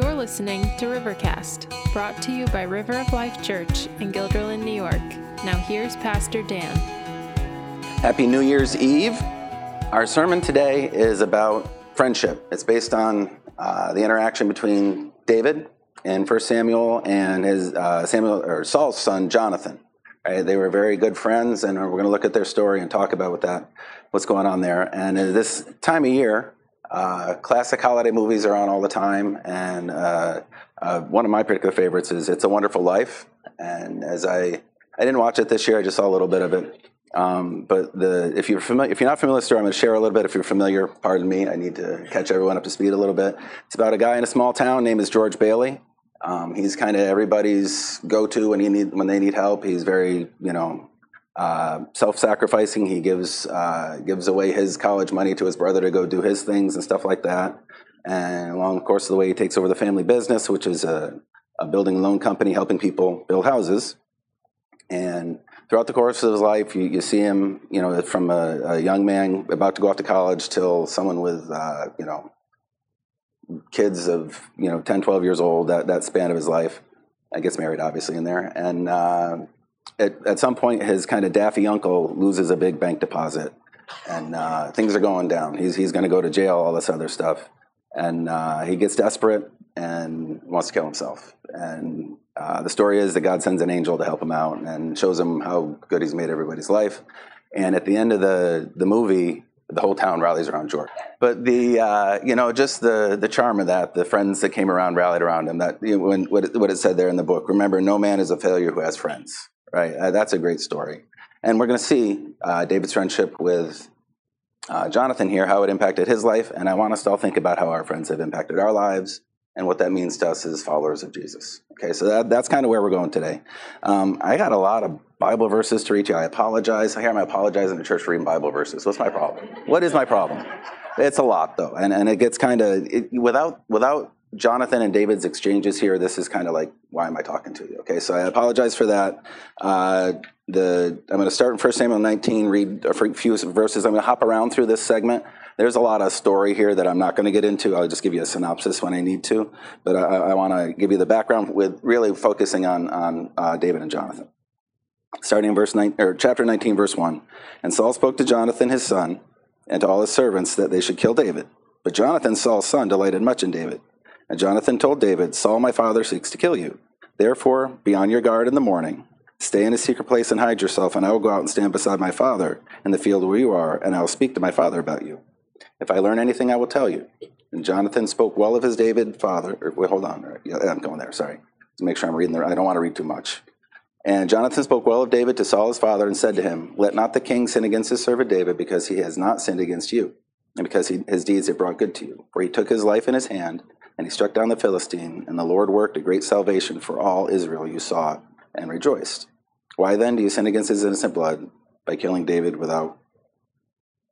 You're listening to Rivercast, brought to you by River of Life Church in Guilderland, New York. Now here's Pastor Dan. Happy New Year's Eve. Our sermon today is about friendship. It's based on uh, the interaction between David and 1 Samuel and his uh, Samuel or Saul's son Jonathan. Right? They were very good friends, and we're going to look at their story and talk about what that, what's going on there. And at this time of year, uh, classic holiday movies are on all the time, and uh, uh, one of my particular favorites is "It's a Wonderful Life." And as I, I didn't watch it this year; I just saw a little bit of it. Um, but the, if you're familiar, if you're not familiar with the story, I'm going to share a little bit. If you're familiar, pardon me, I need to catch everyone up to speed a little bit. It's about a guy in a small town named is George Bailey. Um, he's kind of everybody's go-to when he need when they need help. He's very, you know, uh, self-sacrificing. He gives uh, gives away his college money to his brother to go do his things and stuff like that. And along the course of the way, he takes over the family business, which is a, a building loan company helping people build houses. And throughout the course of his life, you, you see him, you know, from a, a, young man about to go off to college till someone with, uh, you know, kids of, you know, 10, 12 years old, that, that span of his life. I gets married, obviously, in there. And uh, at, at some point, his kind of daffy uncle loses a big bank deposit, and uh, things are going down. He's he's going to go to jail, all this other stuff, and uh, he gets desperate and wants to kill himself. And uh, the story is that God sends an angel to help him out and shows him how good He's made everybody's life. And at the end of the the movie, the whole town rallies around George. But the uh, you know just the the charm of that, the friends that came around rallied around him. That you know, when what it, what it said there in the book. Remember, no man is a failure who has friends right? Uh, that's a great story. And we're going to see uh, David's friendship with uh, Jonathan here, how it impacted his life. And I want us to all think about how our friends have impacted our lives and what that means to us as followers of Jesus. Okay, so that, that's kind of where we're going today. Um, I got a lot of Bible verses to read you. I apologize. I hear I'm apologizing to church for reading Bible verses. What's my problem? What is my problem? It's a lot though, and and it gets kind of without without Jonathan and David's exchanges here, this is kind of like, why am I talking to you? Okay, so I apologize for that. Uh, the I'm going to start in 1 Samuel 19, read a few verses. I'm going to hop around through this segment. There's a lot of story here that I'm not going to get into. I'll just give you a synopsis when I need to. But I, I want to give you the background with really focusing on, on uh, David and Jonathan. Starting in verse 9, or chapter 19, verse 1. And Saul spoke to Jonathan his son and to all his servants that they should kill David. But Jonathan, Saul's son, delighted much in David. And Jonathan told David, Saul my father seeks to kill you. Therefore, be on your guard in the morning. Stay in a secret place and hide yourself, and I will go out and stand beside my father in the field where you are, and I will speak to my father about you. If I learn anything, I will tell you. And Jonathan spoke well of his David father. Or, wait, hold on. Yeah, I'm going there. Sorry. To make sure I'm reading there. I don't want to read too much. And Jonathan spoke well of David to Saul his father and said to him, Let not the king sin against his servant David, because he has not sinned against you, and because he, his deeds have brought good to you. For he took his life in his hand and he struck down the Philistine, and the Lord worked a great salvation for all Israel. You saw and rejoiced. Why then do you sin against his innocent blood by killing David without.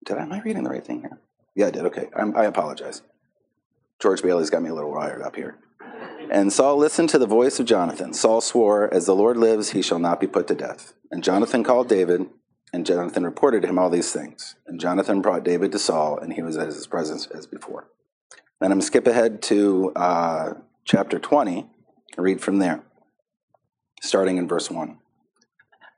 Did I, am I reading the right thing here? Yeah, I did. Okay. I'm, i apologize. George Bailey's got me a little wired up here. And Saul listened to the voice of Jonathan. Saul swore, As the Lord lives, he shall not be put to death. And Jonathan called David, and Jonathan reported to him all these things. And Jonathan brought David to Saul, and he was at his presence as before. Then I'm going to skip ahead to uh, chapter 20 and read from there, starting in verse 1.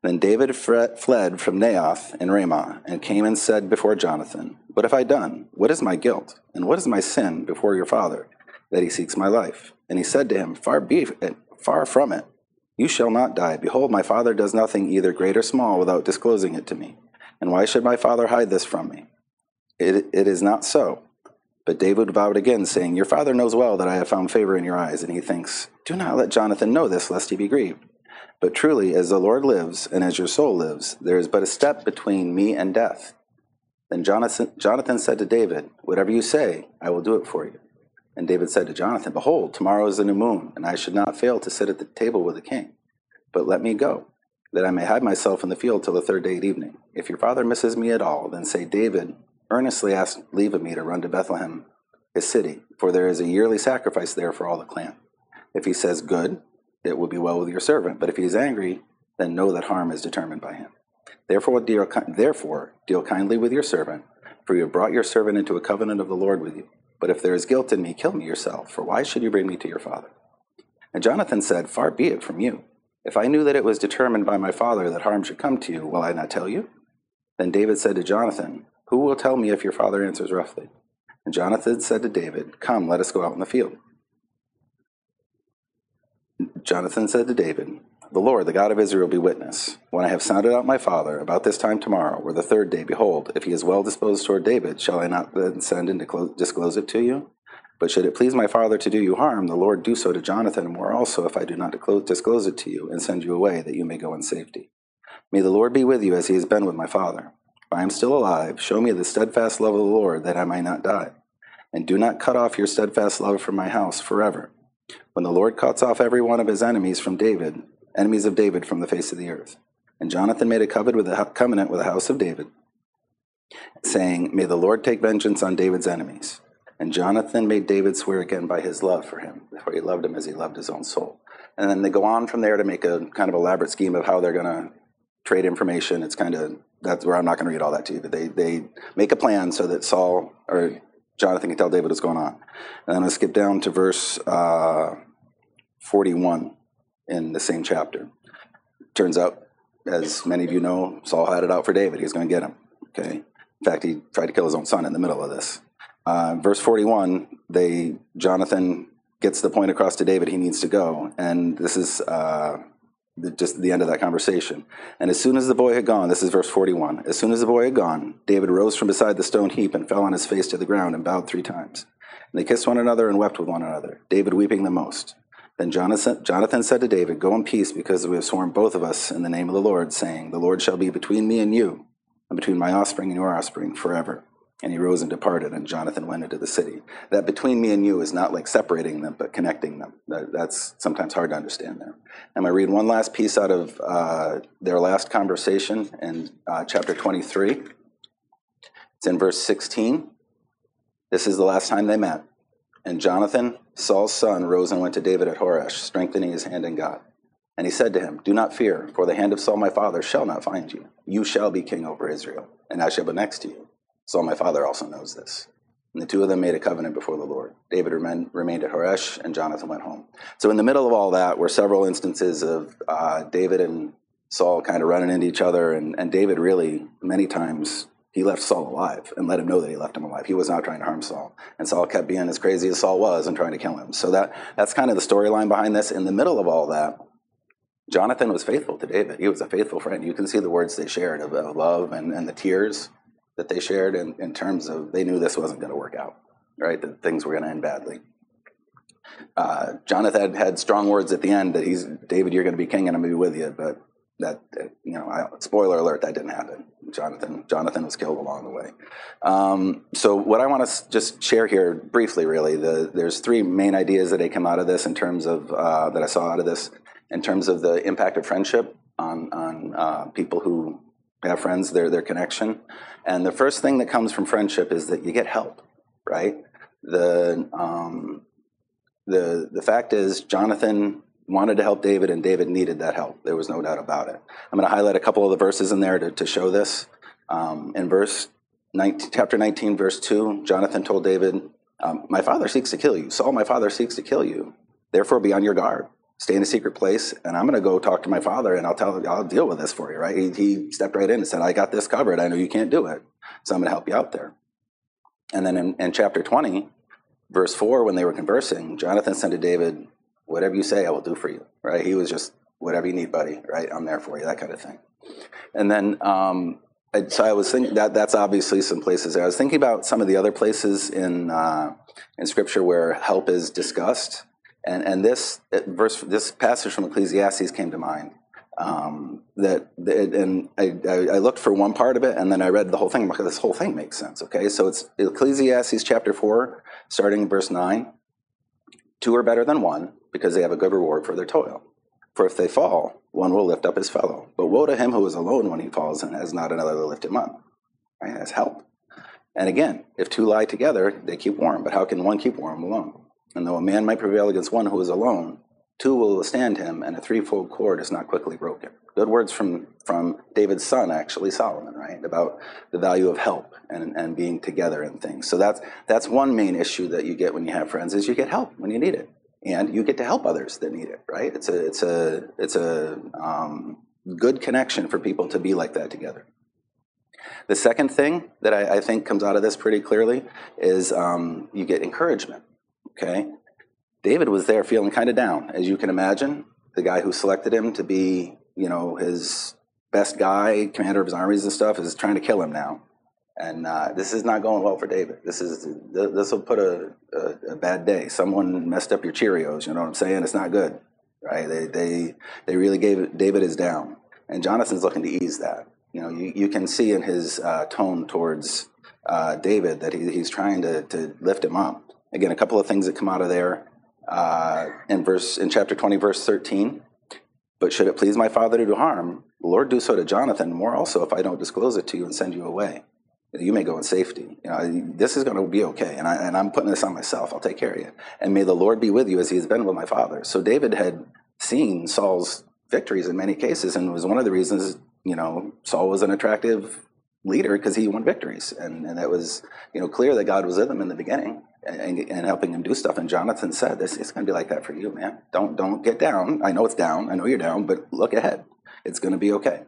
Then David fled from Naioth in Ramah and came and said before Jonathan, What have I done? What is my guilt? And what is my sin before your father, that he seeks my life? And he said to him, Far be it, far from it. You shall not die. Behold, my father does nothing, either great or small, without disclosing it to me. And why should my father hide this from me? It, it is not so. But David vowed again, saying, Your father knows well that I have found favor in your eyes. And he thinks, Do not let Jonathan know this, lest he be grieved. But truly, as the Lord lives, and as your soul lives, there is but a step between me and death. Then Jonathan, Jonathan said to David, Whatever you say, I will do it for you. And David said to Jonathan, Behold, tomorrow is the new moon, and I should not fail to sit at the table with the king. But let me go, that I may hide myself in the field till the third day at evening. If your father misses me at all, then say, David earnestly asked leave of me to run to Bethlehem, his city, for there is a yearly sacrifice there for all the clan. If he says, Good, it will be well with your servant. But if he is angry, then know that harm is determined by him. Therefore deal, therefore, deal kindly with your servant, for you have brought your servant into a covenant of the Lord with you. But if there is guilt in me, kill me yourself, for why should you bring me to your father? And Jonathan said, Far be it from you. If I knew that it was determined by my father that harm should come to you, will I not tell you? Then David said to Jonathan, Who will tell me if your father answers roughly? And Jonathan said to David, Come, let us go out in the field. Jonathan said to David, The Lord, the God of Israel, be witness. When I have sounded out my father about this time tomorrow, or the third day, behold, if he is well disposed toward David, shall I not then send and disclose it to you? But should it please my father to do you harm, the Lord do so to Jonathan and more also, if I do not disclose it to you and send you away, that you may go in safety. May the Lord be with you as he has been with my father. I am still alive, show me the steadfast love of the Lord, that I may not die. And do not cut off your steadfast love from my house forever. When the Lord cuts off every one of his enemies from David, enemies of David from the face of the earth. And Jonathan made a covenant with the house of David, saying, May the Lord take vengeance on David's enemies. And Jonathan made David swear again by his love for him, for he loved him as he loved his own soul. And then they go on from there to make a kind of elaborate scheme of how they're going to trade information. It's kind of that's where I'm not going to read all that to you, but they they make a plan so that Saul or Jonathan can tell David what's going on. And going to skip down to verse uh, 41 in the same chapter. Turns out, as many of you know, Saul had it out for David. He was going to get him. Okay. In fact, he tried to kill his own son in the middle of this. Uh, verse 41, they Jonathan gets the point across to David he needs to go, and this is uh, the, just the end of that conversation. And as soon as the boy had gone, this is verse 41, as soon as the boy had gone, David rose from beside the stone heap and fell on his face to the ground and bowed three times. And they kissed one another and wept with one another, David weeping the most. Then Jonathan, Jonathan said to David, Go in peace, because we have sworn both of us in the name of the Lord, saying, The Lord shall be between me and you, and between my offspring and your offspring forever. And he rose and departed, and Jonathan went into the city. That between me and you is not like separating them, but connecting them. That, that's sometimes hard to understand there. I'm going to read one last piece out of uh, their last conversation in uh, chapter 23. It's in verse 16. This is the last time they met. And Jonathan, Saul's son, rose and went to David at Horesh, strengthening his hand in God. And he said to him, Do not fear, for the hand of Saul my father shall not find you. You shall be king over Israel, and I shall be next to you. Saul my father also knows this. And the two of them made a covenant before the Lord. David remained at Horesh, and Jonathan went home. So, in the middle of all that were several instances of uh, David and Saul kind of running into each other, and, and David really, many times, he left Saul alive and let him know that he left him alive. He was not trying to harm Saul. And Saul kept being as crazy as Saul was and trying to kill him. So that, that's kind of the storyline behind this. In the middle of all that, Jonathan was faithful to David. He was a faithful friend. You can see the words they shared of, of love and, and the tears that they shared in, in terms of they knew this wasn't going to work out, right? That things were going to end badly. Uh, Jonathan had strong words at the end that he's David, you're going to be king, and I'm going to be with you. But that, you know, I, spoiler alert, that didn't happen. Jonathan, Jonathan was killed along the way. Um, so what I want to just share here briefly, really, the, there's three main ideas that I come out of this in terms of uh, that I saw out of this in terms of the impact of friendship on on uh, people who have friends, their their connection. And the first thing that comes from friendship is that you get help, right? The um, the the fact is, Jonathan wanted to help David, and David needed that help. There was no doubt about it. I'm going to highlight a couple of the verses in there to, to show this. Um, in verse 19, chapter 19, verse 2, Jonathan told David, um, My father seeks to kill you. Saul, my father seeks to kill you. Therefore, be on your guard. Stay in a secret place, and I'm going to go talk to my father, and I'll tell, I'll deal with this for you. Right? He, he stepped right in and said, "I got this covered. I know you can't do it, so I'm going to help you out there." And then in, in chapter 20, verse 4, when they were conversing, Jonathan said to David, whatever you say, I will do for you, right? He was just, whatever you need, buddy, right? I'm there for you, that kind of thing. And then, um, so I was thinking that that's obviously some places there. I was thinking about some of the other places in uh, in Scripture where help is discussed, and and this verse, this passage from Ecclesiastes came to mind. Um, that, and I, I, looked for one part of it, and then I read the whole thing. Because this whole thing makes sense. Okay, so it's Ecclesiastes chapter four, starting verse nine. Two are better than one because they have a good reward for their toil. For if they fall, one will lift up his fellow. But woe to him who is alone when he falls and has not another to lift him up. Right? Has help. And again, if two lie together, they keep warm. But how can one keep warm alone? And though a man might prevail against one who is alone, Two will withstand him, and a threefold cord is not quickly broken. Good words from, from David's son, actually, Solomon, right? About the value of help and, and being together and things. So that's, that's one main issue that you get when you have friends is you get help when you need it. And you get to help others that need it, right? It's a, it's a, it's a um, good connection for people to be like that together. The second thing that I, I think comes out of this pretty clearly is um, you get encouragement, okay? David was there feeling kind of down, as you can imagine. The guy who selected him to be, you know, his best guy, commander of his armies and stuff, is trying to kill him now. And uh, this is not going well for David. This is this will put a, a, a, bad day. Someone messed up your Cheerios. You know what I'm saying? It's not good, right? They they they really gave. David is down, and Jonathan's looking to ease that. You know, you, you can see in his uh, tone towards uh, David that he, he's trying to to lift him up. Again, a couple of things that come out of there uh, in verse in chapter 20, verse 13. But should it please my father to do harm, Lord do so to Jonathan, more also if I don't disclose it to you and send you away. You may go in safety. You know, this is going to be okay, and, I, and I'm putting this on myself. I'll take care of you. And may the Lord be with you as he has been with my father. So David had seen Saul's victories in many cases, and was one of the reasons, you know, Saul was an attractive leader because he won victories. And, and it was, you know, clear that God was with him in the beginning and, and helping him do stuff. And Jonathan said, "This it's going to be like that for you, man. Don't don't get down. I know it's down. I know you're down, but look ahead. It's going to be okay."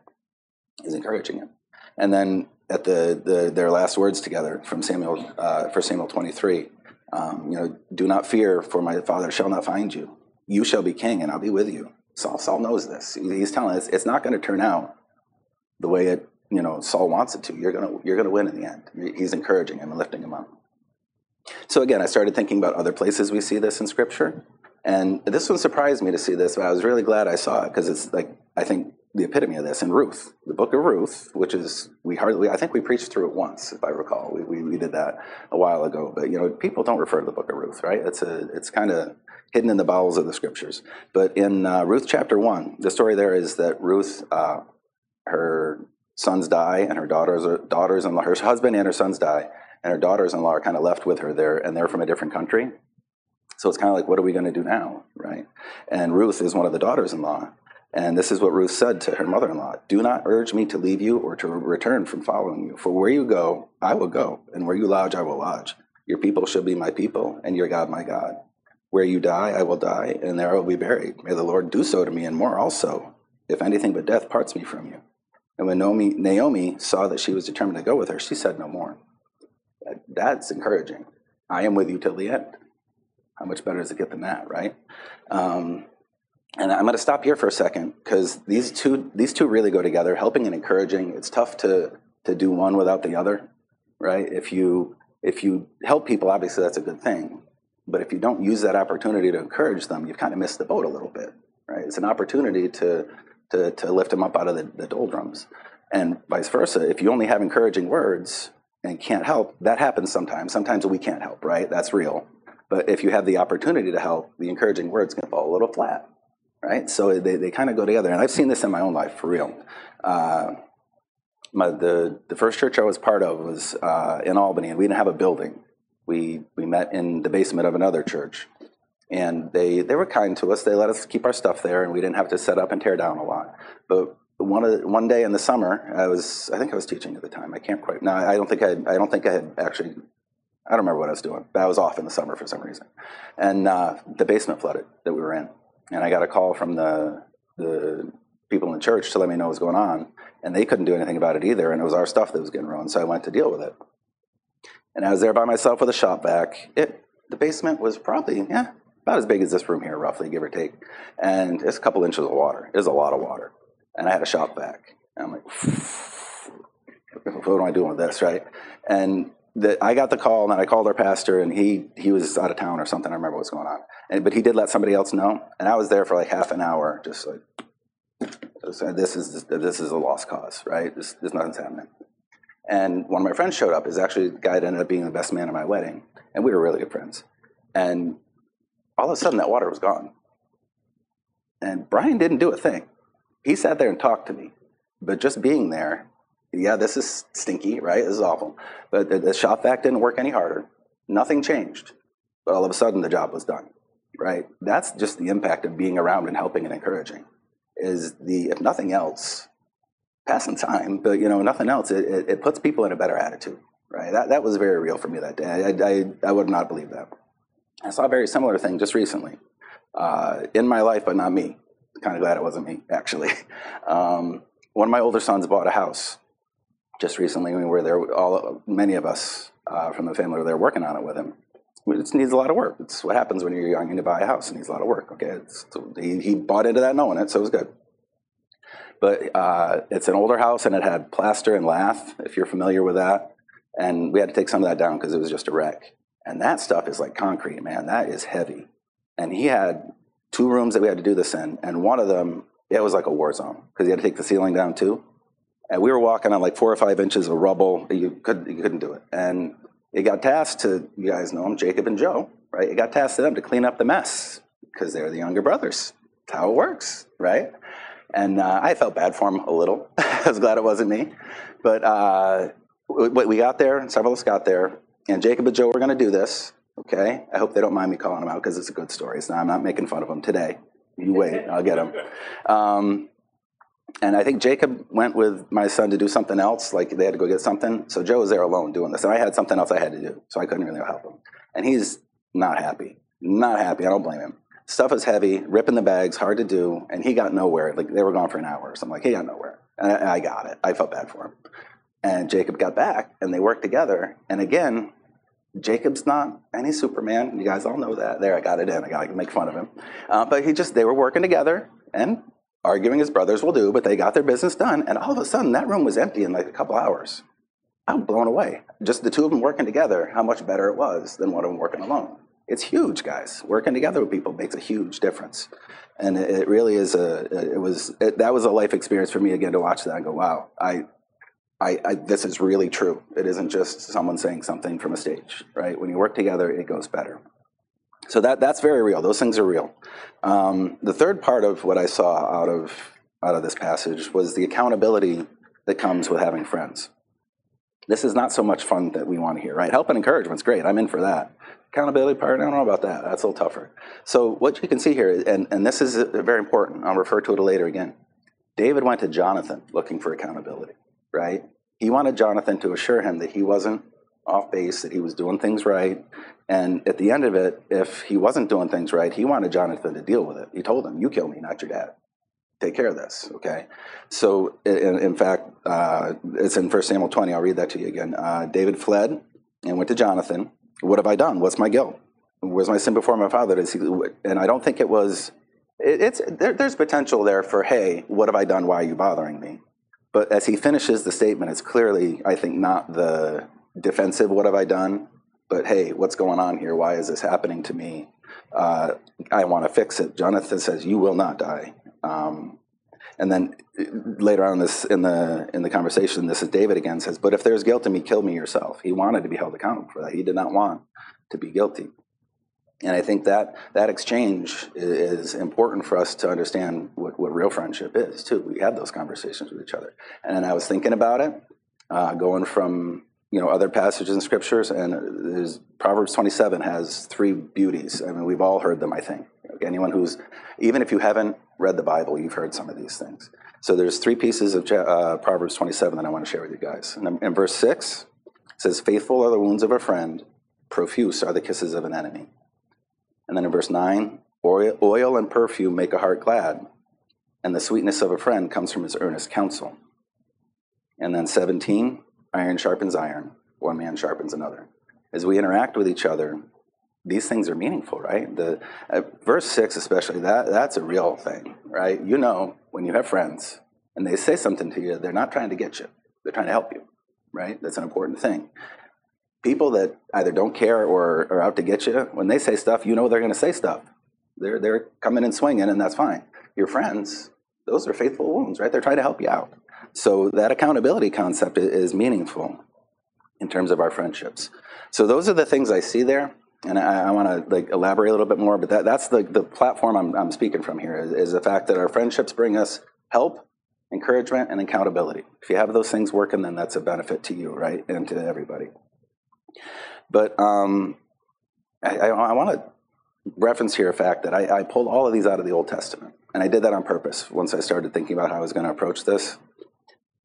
He's encouraging him. And then at the, the their last words together from Samuel uh, for Samuel 23, um, you know, do not fear, for my father shall not find you. You shall be king, and I'll be with you. Saul, Saul knows this. He's telling us it's not going to turn out the way it you know Saul wants it to. You're gonna you're gonna win in the end. He's encouraging him and lifting him up. So again, I started thinking about other places we see this in Scripture, and this one surprised me to see this, but I was really glad I saw it because it's like I think the epitome of this in Ruth, the book of Ruth, which is we hardly I think we preached through it once, if I recall. We, we, we did that a while ago, but you know people don't refer to the book of Ruth, right? It's a it's kind of hidden in the bowels of the scriptures. But in uh, Ruth chapter one, the story there is that Ruth, uh, her sons die, and her daughters are, daughters and her husband and her sons die, and her daughters-in-law are kind of left with her there, and they're from a different country. So it's kind of like, what are we going to do now, right? And Ruth is one of the daughters-in-law, and this is what Ruth said to her mother-in-law: "Do not urge me to leave you or to return from following you. For where you go, I will go, and where you lodge, I will lodge. Your people shall be my people, and your God my God. Where you die, I will die, and there I will be buried. May the Lord do so to me, and more also, if anything but death parts me from you." And when Naomi, Naomi saw that she was determined to go with her, she said no more. That's encouraging. I am with you till the end. How much better does it get than that, right? Um, and I'm going to stop here for a second because these two these two really go together. Helping and encouraging. It's tough to to do one without the other, right? If you if you help people, obviously that's a good thing. But if you don't use that opportunity to encourage them, you've kind of missed the boat a little bit, right? It's an opportunity to to, to lift them up out of the, the doldrums, and vice versa. If you only have encouraging words, and can't help, that happens sometimes. Sometimes we can't help, right? That's real. But if you have the opportunity to help, the encouraging words can fall a little flat, right? So they, they kind of go together. And I've seen this in my own life for real. Uh, my, the, the first church I was part of was uh, in Albany, and we didn't have a building. We, we met in the basement of another church. And they, they were kind to us. They let us keep our stuff there, and we didn't have to set up and tear down a lot. But one the, one day in the summer, I was I think I was teaching at the time. I can't quite. No, I don't think I I don't think I had actually. I don't remember what I was doing, but I was off in the summer for some reason, and uh, the basement flooded that we were in, and I got a call from the the people in the church to let me know what was going on, and they couldn't do anything about it either, and it was our stuff that was getting ruined, so I went to deal with it, and I was there by myself with a shop vac. It the basement was probably yeah about as big as this room here, roughly, give or take, and it's a couple inches of water. It was a lot of water and I had a shop vac. And I'm like, what am I doing with this, right? And the, I got the call, and then I called our pastor, and he he was out of town or something. I remember what's going on, and, but he did let somebody else know, and I was there for like half an hour, just like this is this is a lost cause, right? This, this nothing's happening. And one of my friends showed up. Is actually the guy that ended up being the best man at my wedding, and we were really good friends. And all of a sudden, that water was gone. And Brian didn't do a thing he sat there and talked to me. But just being there, yeah, this is stinky, right? This is awful. But the, the shop vac didn't work any harder. Nothing changed. But all of a sudden, the job was done, right? That's just the impact of being around and helping and encouraging. Is the if nothing else, passing time, but you know nothing else, it, it, it puts people in a better attitude, right? That that was very real for me that day. I I, I would not believe that. I saw a very similar thing just recently uh, in my life, but not me. Kind of glad it wasn't me actually. Um, one of my older sons bought a house just recently. We were there, all many of us uh, from the family were there working on it with him. It needs a lot of work. It's what happens when you're young and you buy a house. It needs a lot of work. Okay, he, he bought into that knowing it, so it was good. But uh, it's an older house and it had plaster and lath, if you're familiar with that. And we had to take some of that down because it was just a wreck. And that stuff is like concrete, man. That is heavy. And he had two rooms that we had to do this in, and one of them, it was like a war zone because he had to take the ceiling down too. And we were walking on like four or five inches of rubble. You couldn't, you couldn't do it. And it got tasked to, you guys know them, Jacob and Joe, right? It got tasked to them to clean up the mess because they're the younger brothers. That's how it works, right? And uh, I felt bad for them a little. I was glad it wasn't me. But uh, we got there, several of us got there, and Jacob and Joe were going to do this, okay? I hope they don't mind me calling them out because it's a good story. So I'm not making fun of them today. You wait, I'll get them. Um, and I think Jacob went with my son to do something else, like they had to go get something. So Joe was there alone doing this. And I had something else I had to do, so I couldn't really help him. And he's not happy. Not happy. I don't blame him. Stuff is heavy, ripping the bags, hard to do, and he got nowhere. Like they were gone for an hour. So I'm like, he got nowhere. And I, I got it. I felt bad for him. And Jacob got back, and they worked together. And again, Jacob's not any Superman. You guys all know that. There, I got it in. I got to make fun of him. Uh, but he just, they were working together, and arguing his brothers will do, but they got their business done. And all of a sudden, that room was empty in like a couple hours. I'm blown away. Just the two of them working together, how much better it was than one of them working alone. It's huge, guys. Working together with people makes a huge difference. And it, it really is a, it was, it, that was a life experience for me again to watch that and go, wow, I, I, I, this is really true. It isn't just someone saying something from a stage, right? When you work together, it goes better. So that, that's very real. Those things are real. Um, the third part of what I saw out of, out of this passage was the accountability that comes with having friends. This is not so much fun that we want to hear, right? Help and encouragement's great. I'm in for that. Accountability part, I don't know about that. That's a little tougher. So what you can see here, and, and this is very important, I'll refer to it later again. David went to Jonathan looking for accountability, right? He wanted Jonathan to assure him that he wasn't off base, that he was doing things right. And at the end of it, if he wasn't doing things right, he wanted Jonathan to deal with it. He told him, You kill me, not your dad. Take care of this, okay? So, in, in fact, uh, it's in 1 Samuel 20. I'll read that to you again. Uh, David fled and went to Jonathan. What have I done? What's my guilt? Where's my sin before my father? And I don't think it was, it, it's, there, there's potential there for, hey, what have I done? Why are you bothering me? But as he finishes the statement, it's clearly, I think, not the defensive, what have I done? But hey, what's going on here? Why is this happening to me? Uh, I want to fix it. Jonathan says, "You will not die." Um, and then uh, later on in this in the in the conversation, this is David again says, "But if there's guilt in me, kill me yourself." He wanted to be held accountable for that. He did not want to be guilty. And I think that that exchange is important for us to understand what, what real friendship is too. We have those conversations with each other. And I was thinking about it, uh, going from you know other passages in scriptures, and there's Proverbs 27 has three beauties. I mean, we've all heard them. I think anyone who's even if you haven't read the Bible, you've heard some of these things. So there's three pieces of uh, Proverbs 27 that I want to share with you guys. And in verse six, it says, "Faithful are the wounds of a friend; profuse are the kisses of an enemy." And then in verse nine, oil, oil and perfume make a heart glad, and the sweetness of a friend comes from his earnest counsel. And then 17, iron sharpens iron, one man sharpens another. As we interact with each other, these things are meaningful, right? The uh, verse six, especially that that's a real thing, right? You know, when you have friends and they say something to you, they're not trying to get you; they're trying to help you, right? That's an important thing. People that either don't care or are out to get you, when they say stuff, you know they're going to say stuff. They're they're coming and swinging, and that's fine. Your friends, those are faithful wounds, right? They're trying to help you out. So that accountability concept is meaningful in terms of our friendships. So those are the things I see there, and I, I want to like elaborate a little bit more. But that, that's the the platform I'm, I'm speaking from here is, is the fact that our friendships bring us help, encouragement, and accountability. If you have those things working, then that's a benefit to you, right, and to everybody. But um, I, I, I want to reference here a fact that I, I pulled all of these out of the Old Testament. And I did that on purpose once I started thinking about how I was going to approach this.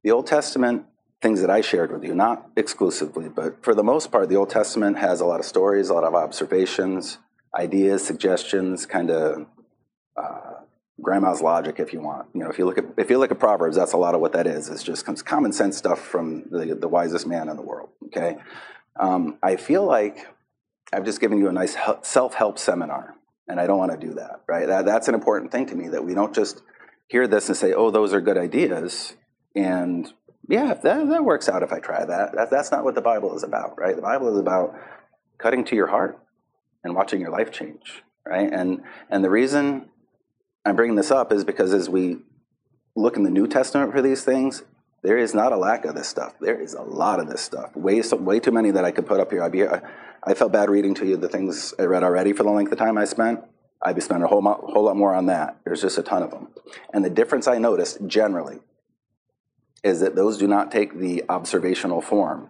The Old Testament, things that I shared with you, not exclusively, but for the most part, the Old Testament has a lot of stories, a lot of observations, ideas, suggestions, kind of uh, grandma's logic, if you want. You know, if you look at if you look at Proverbs, that's a lot of what that is. It's just common sense stuff from the, the wisest man in the world. Okay, um, I feel like I've just given you a nice self-help seminar, and I don't want to do that. Right? That, that's an important thing to me that we don't just hear this and say, "Oh, those are good ideas," and yeah, that, that works out if I try that. that. That's not what the Bible is about, right? The Bible is about cutting to your heart and watching your life change, right? And and the reason I'm bringing this up is because as we look in the New Testament for these things, there is not a lack of this stuff. There is a lot of this stuff. Way, so, way too many that I could put up here. I'd be, I felt bad reading to you the things I read already for the length of time I spent. I'd be spending a whole, whole lot more on that. There's just a ton of them. And the difference I noticed generally is that those do not take the observational form.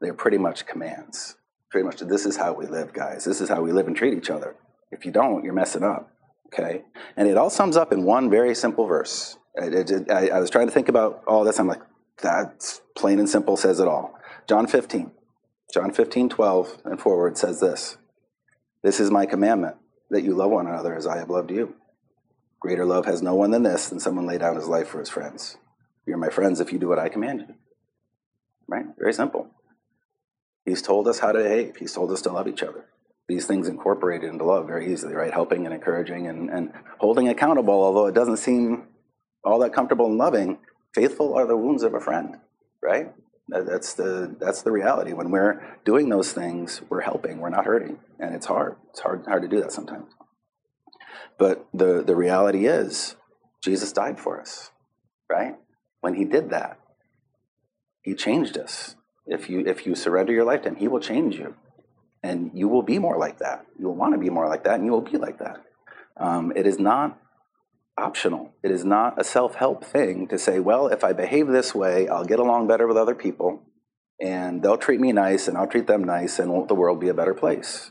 They're pretty much commands. Pretty much, this is how we live, guys. This is how we live and treat each other. If you don't, you're messing up. Okay? And it all sums up in one very simple verse. I, I, I was trying to think about all this. I'm like, that's plain and simple, says it all. John 15. John 15, 12 and forward says this This is my commandment, that you love one another as I have loved you. Greater love has no one than this, than someone lay down his life for his friends. You're my friends if you do what I command you. Right? Very simple. He's told us how to behave, he's told us to love each other these things incorporated into love very easily, right? Helping and encouraging and, and holding accountable, although it doesn't seem all that comfortable and loving, faithful are the wounds of a friend, right? That's the that's the reality. When we're doing those things, we're helping, we're not hurting. And it's hard. It's hard hard to do that sometimes. But the, the reality is Jesus died for us, right? When he did that, he changed us. If you if you surrender your life to him, he will change you and you will be more like that. You will want to be more like that, and you will be like that. Um, it is not optional. It is not a self help thing to say, well, if I behave this way, I'll get along better with other people, and they'll treat me nice, and I'll treat them nice, and won't the world be a better place?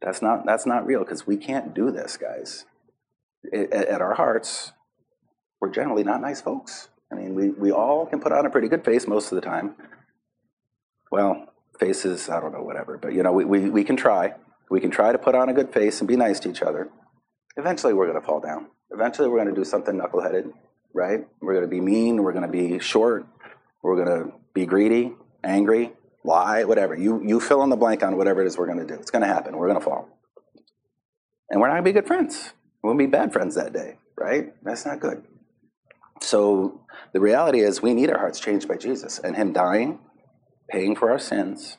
That's not, that's not real because we can't do this, guys. It, at our hearts, we're generally not nice folks. I mean, we, we all can put on a pretty good face most of the time. Well, faces, I don't know, whatever. But, you know, we, we, we can try. We can try to put on a good face and be nice to each other. Eventually, we're going to fall down. Eventually, we're going to do something knuckleheaded, right? We're going to be mean. We're going to be short. We're going to be greedy, angry, lie, whatever. You, you fill in the blank on whatever it is we're going to do. It's going to happen. We're going to fall. And we're not going to be good friends. We'll be bad friends that day, right? That's not good. So the reality is, we need our hearts changed by Jesus and Him dying paying for our sins,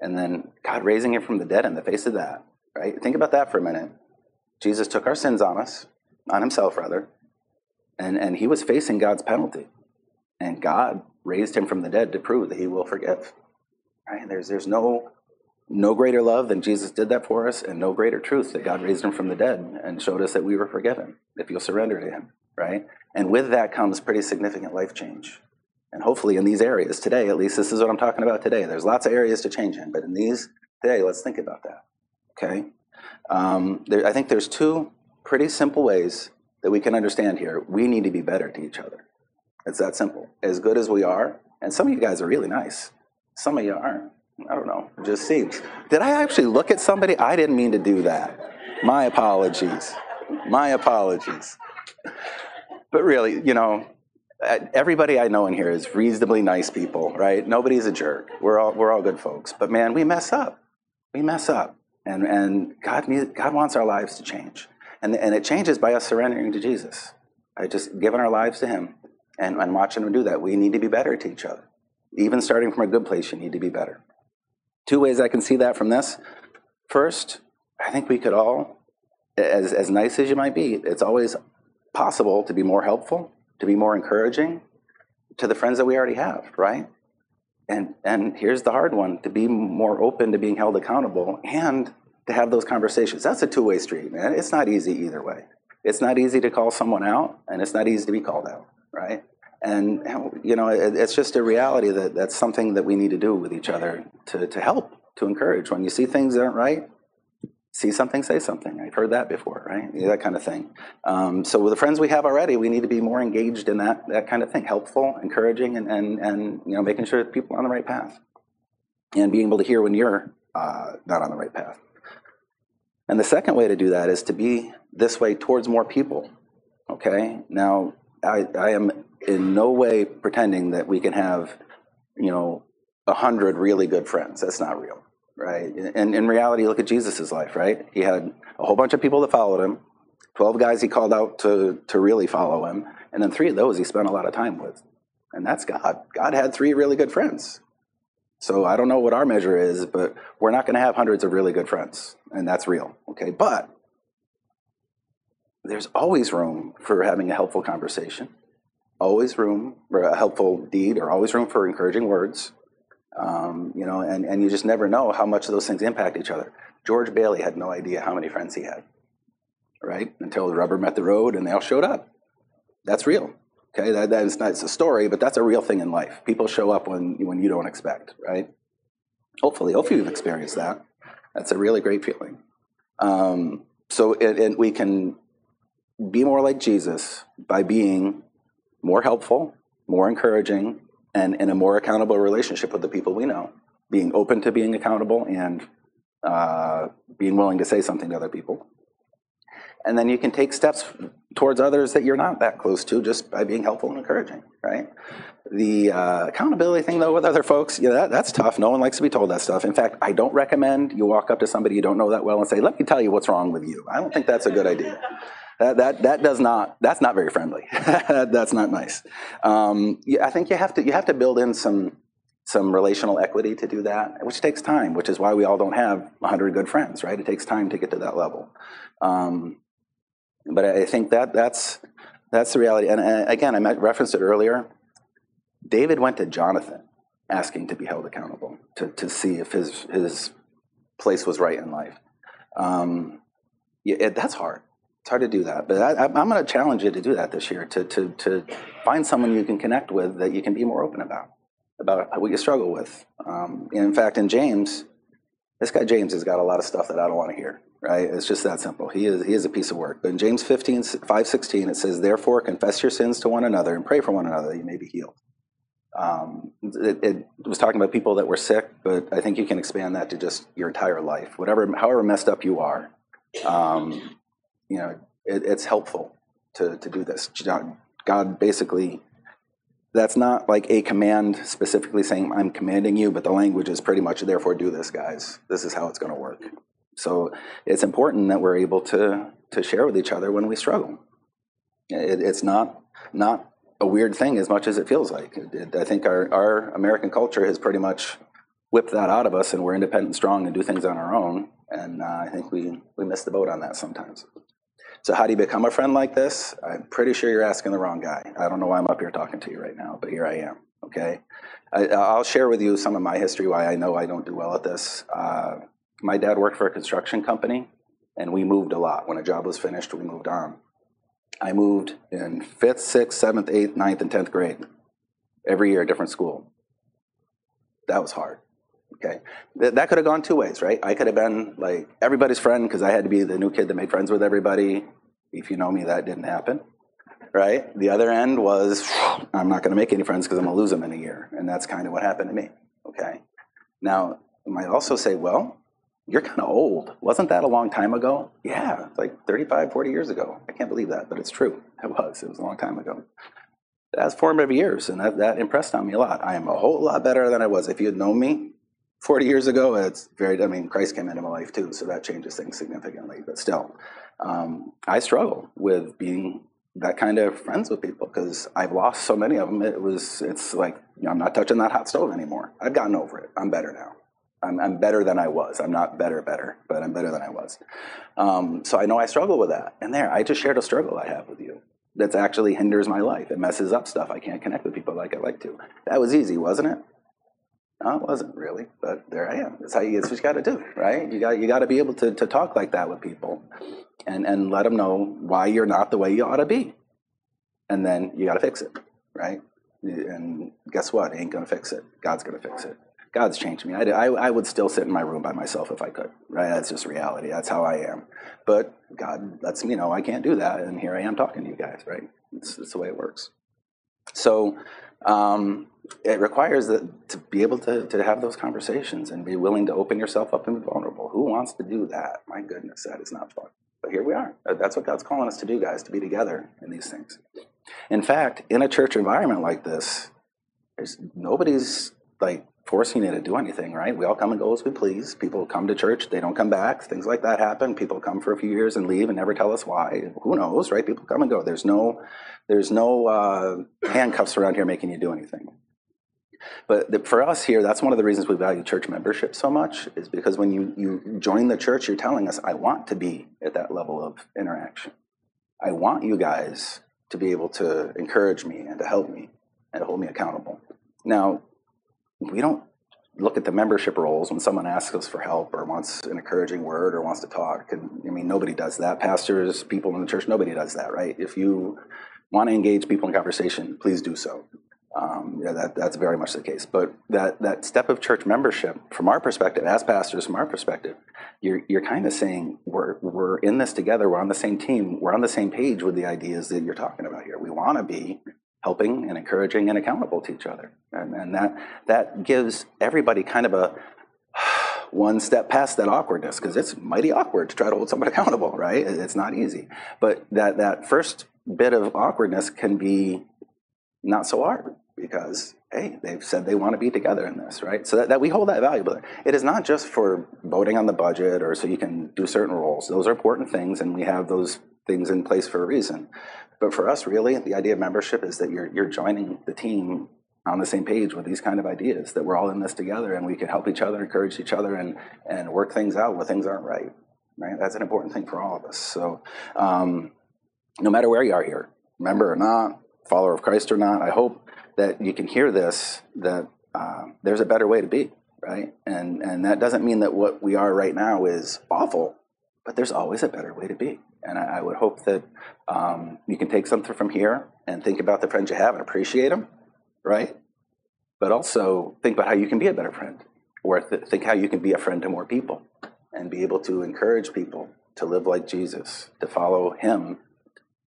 and then God raising him from the dead in the face of that, right? Think about that for a minute. Jesus took our sins on us, on himself rather, and, and he was facing God's penalty. And God raised him from the dead to prove that he will forgive. Right? And There's there's no no greater love than Jesus did that for us, and no greater truth that God raised him from the dead and showed us that we were forgiven if you'll surrender to him, right? And with that comes pretty significant life change. And hopefully, in these areas today, at least this is what I'm talking about today. There's lots of areas to change in, but in these today, let's think about that. Okay? Um, there, I think there's two pretty simple ways that we can understand here. We need to be better to each other. It's that simple. As good as we are, and some of you guys are really nice, some of you aren't. I don't know. It just seems. Did I actually look at somebody? I didn't mean to do that. My apologies. My apologies. But really, you know, everybody I know in here is reasonably nice people, right? Nobody's a jerk. We're all we're all good folks. But man, we mess up. We mess up, and and God God wants our lives to change, and and it changes by us surrendering to Jesus, right? Just giving our lives to Him, and and watching Him do that. We need to be better to each other. Even starting from a good place, you need to be better. Two ways I can see that from this. First, I think we could all, as as nice as you might be, it's always possible to be more helpful to be more encouraging to the friends that we already have, right? And and here's the hard one: to be more open to being held accountable and to have those conversations. That's a two-way street, man. It's not easy either way. It's not easy to call someone out, and it's not easy to be called out, right? And you know, it, it's just a reality that that's something that we need to do with each other to to help, to encourage. When you see things that aren't right, see something, say something. I've heard that before, right? That kind of thing. Um, so with the friends we have already, we need to be more engaged in that that kind of thing, helpful, encouraging, and and and you know making sure that people are on the right path, and being able to hear when you're uh, not on the right path. And the second way to do that is to be this way towards more people. Okay. Now, I, I am in no way pretending that we can have, you know, a hundred really good friends. That's not real right? And in reality, look at Jesus' life, right? He had a whole bunch of people that followed him, 12 guys he called out to, to really follow him, and then three of those he spent a lot of time with. And that's God. God had three really good friends. So I don't know what our measure is, but we're not going to have hundreds of really good friends, and that's real, okay? But there's always room for having a helpful conversation, always room for a helpful deed, or always room for encouraging words, um, you know, and, and you just never know how much those things impact each other. George Bailey had no idea how many friends he had, right? Until the rubber met the road and they all showed up. That's real. Okay, that, that is not it's a story, but that's a real thing in life. People show up when when you don't expect, right? Hopefully, hopefully you've experienced that. That's a really great feeling. Um, so it, it, we can be more like Jesus by being more helpful, more encouraging, and in a more accountable relationship with the people we know, being open to being accountable and uh, being willing to say something to other people. And then you can take steps towards others that you're not that close to just by being helpful and encouraging, right? The uh, accountability thing, though, with other folks, yeah, that, that's tough. No one likes to be told that stuff. In fact, I don't recommend you walk up to somebody you don't know that well and say, let me tell you what's wrong with you. I don't think that's a good idea. That, that, that does not, that's not very friendly. that's not nice. Um, yeah, I think you have to, you have to build in some, some relational equity to do that, which takes time, which is why we all don't have 100 good friends, right? It takes time to get to that level. Um, but I think that that's, that's the reality. And, and again, I referenced it earlier. David went to Jonathan asking to be held accountable, to, to see if his, his place was right in life. Um, yeah, it, that's hard. It's hard to do that, but I, am going to challenge you to do that this year. To, to to find someone you can connect with that you can be more open about about what you struggle with. Um, in fact, in James, this guy James has got a lot of stuff that I don't want to hear. Right? It's just that simple. He is he is a piece of work. But in James 15, 5, 16, it says, "Therefore, confess your sins to one another and pray for one another that you may be healed." Um, it, it, was talking about people that were sick, but I think you can expand that to just your entire life, whatever, however messed up you are. Um, you know, it, it's helpful to, to do this. God basically, that's not like a command specifically saying, I'm commanding you, but the language is pretty much, therefore do this, guys. This is how it's going to work. So it's important that we're able to, to share with each other when we struggle. It, it's not, not a weird thing as much as it feels like. It, I think our, our American culture has pretty much whipped that out of us, and we're independent, strong, and do things on our own. And uh, I think we, we miss the boat on that sometimes. So how do you become a friend like this? I'm pretty sure you're asking the wrong guy. I don't know why I'm up here talking to you right now, but here I am. Okay, I, will share with you some of my history why I know I don't do well at this. Uh, my dad worked for a construction company, and we moved a lot. When a job was finished, we moved on. I moved in fifth, sixth, seventh, eighth, ninth, and tenth grade. Every year, a different school. That was hard. Okay, Th- that could have gone two ways, right? I could have been like everybody's friend because I had to be the new kid that made friends with everybody. If you know me, that didn't happen, right? The other end was I'm not going to make any friends because I'm going to lose them in a year, and that's kind of what happened to me. Okay, now you might also say, well, you're kind of old. Wasn't that a long time ago? Yeah, like 35, 40 years ago. I can't believe that, but it's true. It was. It was a long time ago. That's formative years, and that, that impressed on me a lot. I am a whole lot better than I was. If you had known me 40 years ago, it's very, I mean, Christ came into my life too, so that changes things significantly. But still, um, I struggle with being that kind of friends with people because I've lost so many of them. It was, it's like, you know, I'm not touching that hot stove anymore. I've gotten over it. I'm better now. I'm, I'm better than I was. I'm not better, better, but I'm better than I was. Um, so I know I struggle with that. And there, I just shared a struggle I have with you that actually hinders my life. It messes up stuff. I can't connect with people like I like to. That was easy, wasn't it? No, it wasn't really, but there I am. That's how you, that's what you got to do, right? You got you got to be able to, to talk like that with people, and and let them know why you're not the way you ought to be, and then you got to fix it, right? And guess what? It ain't gonna fix it. God's gonna fix it. God's changed me. I, I, I, would still sit in my room by myself if I could, right? That's just reality. That's how I am. But God lets me know I can't do that, and here I am talking to you guys, right? It's, it's the way it works. So um, it requires that to be able to, to have those conversations and be willing to open yourself up and be vulnerable. Who wants to do that? My goodness, that is not fun. But here we are. That's what God's calling us to do, guys, to be together in these things. In fact, in a church environment like this, there's nobody's like forcing you to do anything, right? We all come and go as we please. People come to church, they don't come back. Things like that happen. People come for a few years and leave and never tell us why. Who knows, right? People come and go. There's no, there's no uh, handcuffs around here making you do anything. But the, for us here, that's one of the reasons we value church membership so much, is because when you, you join the church, you're telling us, I want to be at that level of interaction. I want you guys to be able to encourage me and to help me and to hold me accountable. Now, we don't look at the membership rolls when someone asks us for help or wants an encouraging word or wants to talk. And I mean, nobody does that. Pastors, people in the church, nobody does that, right? If you want to engage people in conversation, please do so. Um, yeah, that, that's very much the case. But that, that step of church membership, from our perspective, as pastors, from our perspective, you're, you're kind of saying we're, we're in this together, we're on the same team, we're on the same page with the ideas that you're talking about here. We want to be helping and encouraging and accountable to each other. And, and that, that gives everybody kind of a one step past that awkwardness because it's mighty awkward to try to hold someone accountable, right? It's not easy. But that, that first bit of awkwardness can be not so hard because hey they've said they want to be together in this right so that, that we hold that valuable it is not just for voting on the budget or so you can do certain roles those are important things and we have those things in place for a reason but for us, really, the idea of membership is that you're, you're joining the team on the same page with these kind of ideas, that we're all in this together and we can help each other, encourage each other, and, and work things out when things aren't right. Right? That's an important thing for all of us. So, um, no matter where you are here, member or not, follower of Christ or not, I hope that you can hear this that uh, there's a better way to be, right? And and that doesn't mean that what we are right now is awful, but there's always a better way to be. And I, I would hope that um, you can take something from here and think about the friends you have and appreciate them, right? But also think about how you can be a better friend, or th- think how you can be a friend to more people and be able to encourage people to live like Jesus, to follow Him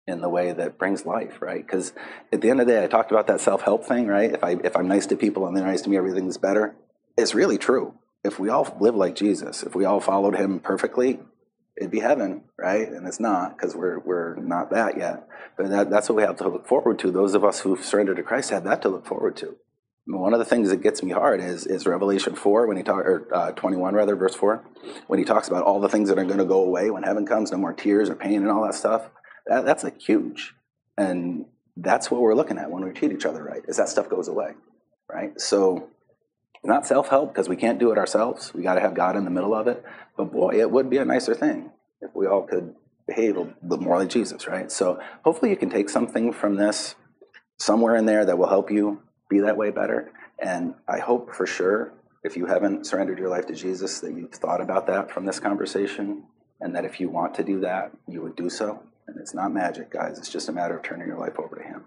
in the way that brings life, right? Because at the end of the day, I talked about that self-help thing, right? If I if I'm nice to people and they're nice to me, everything's better. It's really true. If we all live like Jesus, if we all followed Him perfectly, it'd be heaven, right? And it's not because we're we're not that yet. But that, that's what we have to look forward to. Those of us who've surrendered to Christ have that to look forward to. one of the things that gets me hard is is Revelation four when he talk or uh, twenty one rather verse four when he talks about all the things that are going to go away when heaven comes, no more tears or pain and all that stuff. That, that's like huge, and that's what we're looking at when we treat each other right. Is that stuff goes away, right? So not self help because we can't do it ourselves. We got to have God in the middle of it. But boy, it would be a nicer thing if we all could behave a little more like Jesus, right? So hopefully you can take something from this somewhere in there that will help you be that way better. And I hope for sure, if you haven't surrendered your life to Jesus, that you've thought about that from this conversation, and that if you want to do that, you would do so. And it's not magic, guys. It's just a matter of turning your life over to Him.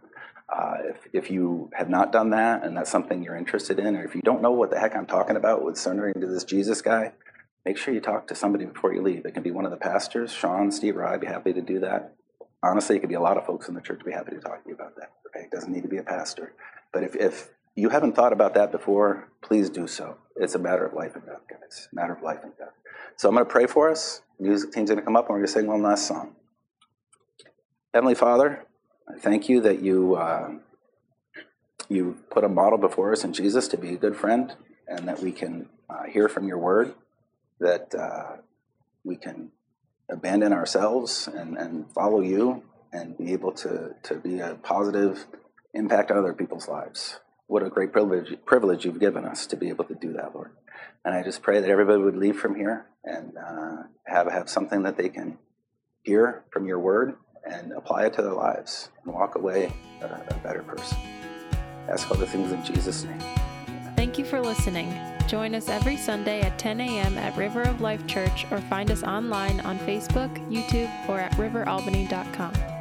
Uh, if, if you have not done that and that's something you're interested in, or if you don't know what the heck I'm talking about with surrendering to this Jesus guy, make sure you talk to somebody before you leave. It can be one of the pastors, Sean, Steve, or I'd be happy to do that. Honestly, it could be a lot of folks in the church be happy to talk to you about that. It doesn't need to be a pastor. But if, if you haven't thought about that before, please do so. It's a matter of life and death, guys. A matter of life and death. So I'm going to pray for us. Music team's going to come up and we're going to sing one last song. Heavenly Father, thank you that you uh, you put a model before us in Jesus to be a good friend, and that we can uh, hear from your word, that uh, we can abandon ourselves and, and follow you, and be able to to be a positive impact on other people's lives. What a great privilege privilege you've given us to be able to do that, Lord. And I just pray that everybody would leave from here and uh, have have something that they can hear from your word and apply it to their lives and walk away a, a better person. Ask all the things in Jesus' name. Thank you for listening. Join us every Sunday at 10 a.m. at River of Life Church or find us online on Facebook, YouTube, or at riveralbany.com.